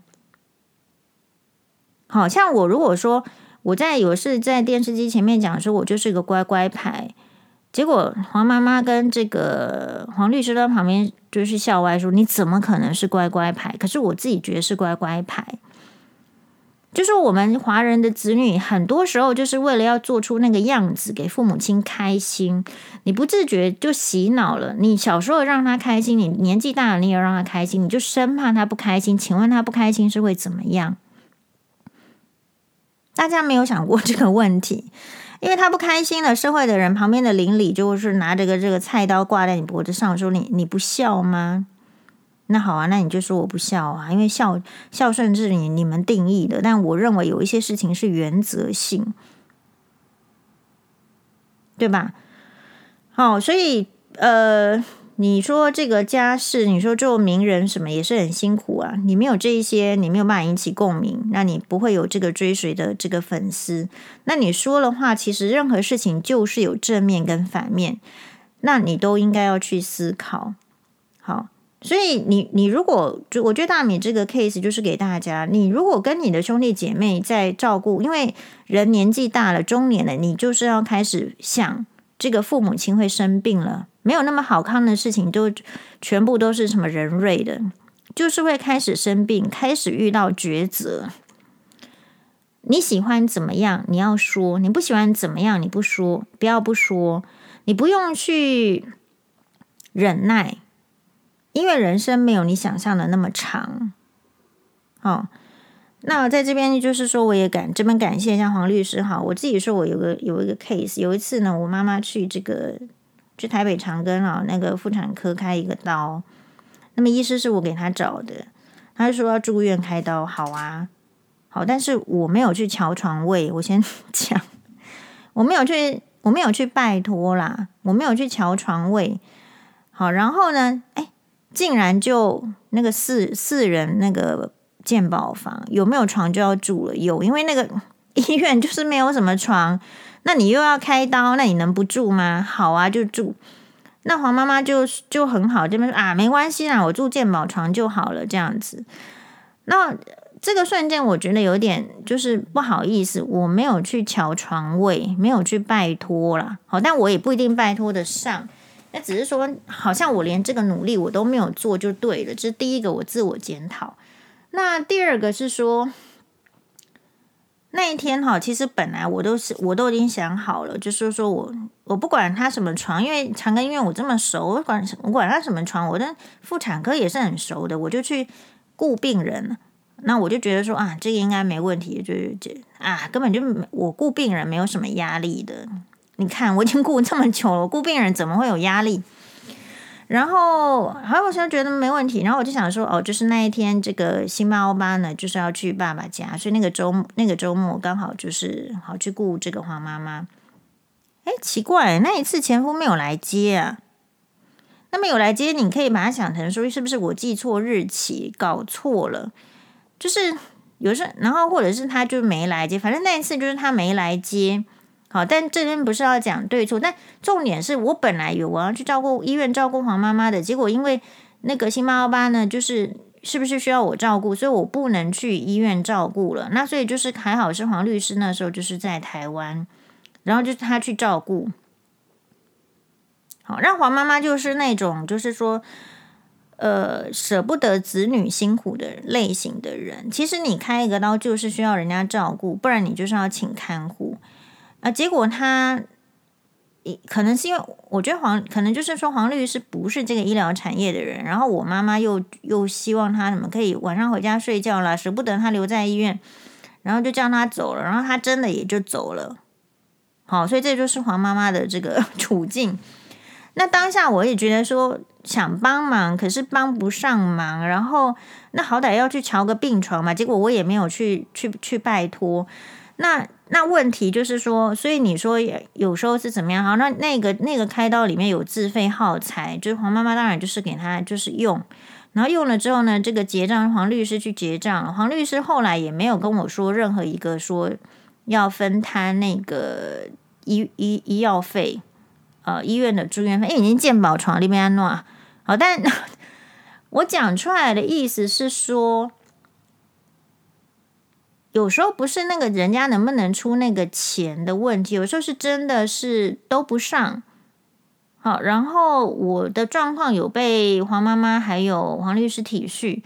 好像我如果说我在有事在电视机前面讲说我就是个乖乖牌，结果黄妈妈跟这个黄律师在旁边就是笑歪说，你怎么可能是乖乖牌？可是我自己觉得是乖乖牌。就是我们华人的子女，很多时候就是为了要做出那个样子给父母亲开心，你不自觉就洗脑了。你小时候让他开心，你年纪大了你也让他开心，你就生怕他不开心。请问他不开心是会怎么样？大家没有想过这个问题，因为他不开心了，社会的人旁边的邻里就是拿着个这个菜刀挂在你脖子上，说你你不孝吗？那好啊，那你就说我不孝啊，因为孝孝顺是你你们定义的，但我认为有一些事情是原则性，对吧？好，所以呃，你说这个家世，你说做名人什么也是很辛苦啊，你没有这一些，你没有办法引起共鸣，那你不会有这个追随的这个粉丝。那你说的话，其实任何事情就是有正面跟反面，那你都应该要去思考。好。所以你你如果就我觉得大米这个 case 就是给大家，你如果跟你的兄弟姐妹在照顾，因为人年纪大了，中年了，你就是要开始想这个父母亲会生病了，没有那么好康的事情，都全部都是什么人瑞的，就是会开始生病，开始遇到抉择。你喜欢怎么样？你要说，你不喜欢怎么样？你不说，不要不说，你不用去忍耐。因为人生没有你想象的那么长，哦，那我在这边就是说，我也感这边感谢一下黄律师哈。我自己说，我有个有一个 case，有一次呢，我妈妈去这个去台北长庚啊，那个妇产科开一个刀，那么医师是我给他找的，他就说要住院开刀，好啊，好，但是我没有去瞧床位，我先 讲，我没有去，我没有去拜托啦，我没有去瞧床位，好，然后呢，哎。竟然就那个四四人那个健保房有没有床就要住了？有，因为那个 医院就是没有什么床，那你又要开刀，那你能不住吗？好啊，就住。那黄妈妈就就很好，这边说啊，没关系啦，我住健保床就好了，这样子。那这个瞬间我觉得有点就是不好意思，我没有去瞧床位，没有去拜托啦。好，但我也不一定拜托得上。那只是说，好像我连这个努力我都没有做就对了，这是第一个我自我检讨。那第二个是说，那一天哈，其实本来我都是我都已经想好了，就是说我我不管他什么床，因为长庚医院我这么熟，我管我管他什么床，我的妇产科也是很熟的，我就去顾病人。那我就觉得说啊，这个应该没问题，就是这啊，根本就我顾病人没有什么压力的。你看，我已经顾这么久了，顾病人怎么会有压力？然后，好像我现在觉得没问题。然后我就想说，哦，就是那一天，这个新猫爸呢，就是要去爸爸家，所以那个周那个周末刚好就是好去顾这个黄妈妈。哎，奇怪，那一次前夫没有来接啊？那么有来接，你可以把它想成说，是不是我记错日期，搞错了？就是有时，然后或者是他就没来接，反正那一次就是他没来接。好，但这边不是要讲对错，但重点是我本来有我要去照顾医院照顾黄妈妈的，结果因为那个新猫爸呢，就是是不是需要我照顾，所以我不能去医院照顾了。那所以就是还好是黄律师那时候就是在台湾，然后就是他去照顾。好，让黄妈妈就是那种就是说，呃，舍不得子女辛苦的类型的人。其实你开一个刀就是需要人家照顾，不然你就是要请看护。啊，结果他，可能是因为我觉得黄，可能就是说黄律师不是这个医疗产业的人，然后我妈妈又又希望他什么可以晚上回家睡觉了，舍不得他留在医院，然后就叫他走了，然后他真的也就走了。好，所以这就是黄妈妈的这个 处境。那当下我也觉得说想帮忙，可是帮不上忙，然后那好歹要去瞧个病床嘛，结果我也没有去去去拜托。那那问题就是说，所以你说有时候是怎么样？好，那那个那个开刀里面有自费耗材，就是黄妈妈当然就是给他就是用，然后用了之后呢，这个结账黄律师去结账，黄律师后来也没有跟我说任何一个说要分摊那个医医医药费。呃，医院的住院费，因为已经健保床里面安诺，好，但 我讲出来的意思是说，有时候不是那个人家能不能出那个钱的问题，有时候是真的是都不上。好，然后我的状况有被黄妈妈还有黄律师体恤，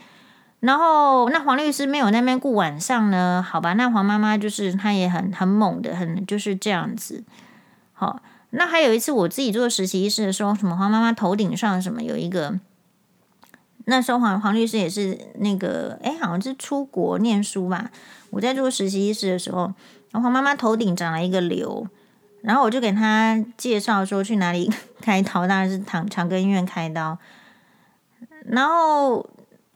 然后那黄律师没有那边顾晚上呢，好吧，那黄妈妈就是她也很很猛的，很就是这样子，好。那还有一次，我自己做实习医师的时候，什么黄妈妈头顶上什么有一个，那时候黄黄律师也是那个，哎，好像是出国念书吧。我在做实习医师的时候，然后妈妈头顶长了一个瘤，然后我就给她介绍说去哪里 开刀，当然是长长庚医院开刀。然后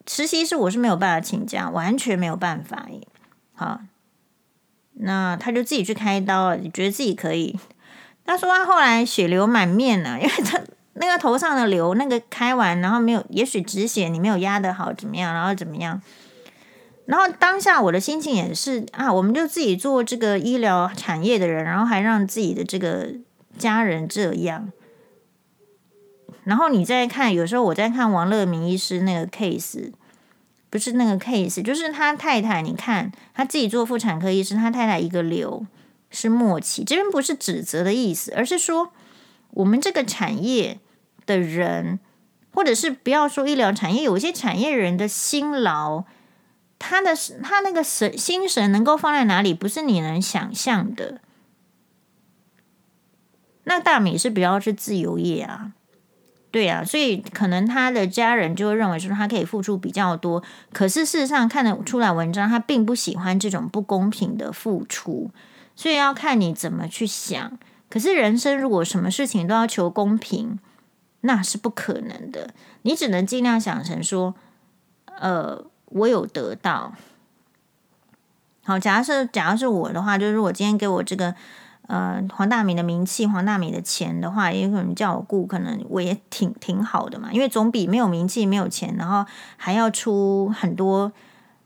实习医师我是没有办法请假，完全没有办法耶。好，那他就自己去开刀了，你觉得自己可以。他说他后来血流满面了，因为他那个头上的瘤，那个开完，然后没有，也许止血你没有压得好，怎么样，然后怎么样？然后当下我的心情也是啊，我们就自己做这个医疗产业的人，然后还让自己的这个家人这样。然后你再看，有时候我在看王乐明医师那个 case，不是那个 case，就是他太太，你看他自己做妇产科医师，他太太一个瘤。是末期，这边不是指责的意思，而是说我们这个产业的人，或者是不要说医疗产业，有一些产业人的辛劳，他的他那个神心神能够放在哪里，不是你能想象的。那大米是比较是自由业啊，对啊，所以可能他的家人就会认为说他可以付出比较多，可是事实上看得出来，文章他并不喜欢这种不公平的付出。所以要看你怎么去想。可是人生如果什么事情都要求公平，那是不可能的。你只能尽量想成说，呃，我有得到。好，假设假如是我的话，就是我今天给我这个呃黄大米的名气、黄大米的钱的话，也可能叫我顾，可能我也挺挺好的嘛。因为总比没有名气、没有钱，然后还要出很多。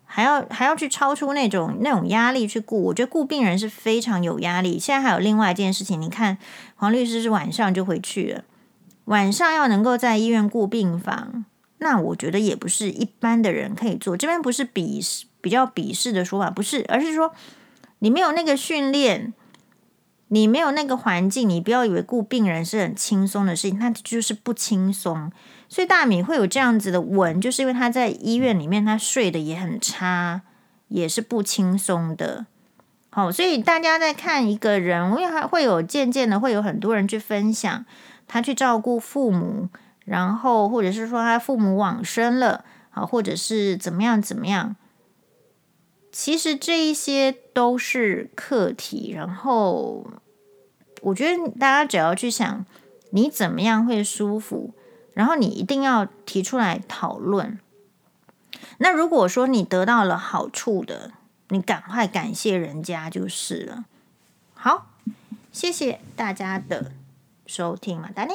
还要还要去超出那种那种压力去顾，我觉得顾病人是非常有压力。现在还有另外一件事情，你看黄律师是晚上就回去了，晚上要能够在医院顾病房，那我觉得也不是一般的人可以做。这边不是鄙视比较鄙视的说法，不是，而是说你没有那个训练，你没有那个环境，你不要以为顾病人是很轻松的事情，那就是不轻松。所以大米会有这样子的稳，就是因为他在医院里面，他睡得也很差，也是不轻松的。好，所以大家在看一个人，因为还会有渐渐的会有很多人去分享他去照顾父母，然后或者是说他父母往生了，啊，或者是怎么样怎么样。其实这一些都是课题，然后我觉得大家只要去想你怎么样会舒服。然后你一定要提出来讨论。那如果说你得到了好处的，你赶快感谢人家就是了。好，谢谢大家的收听，马达尼。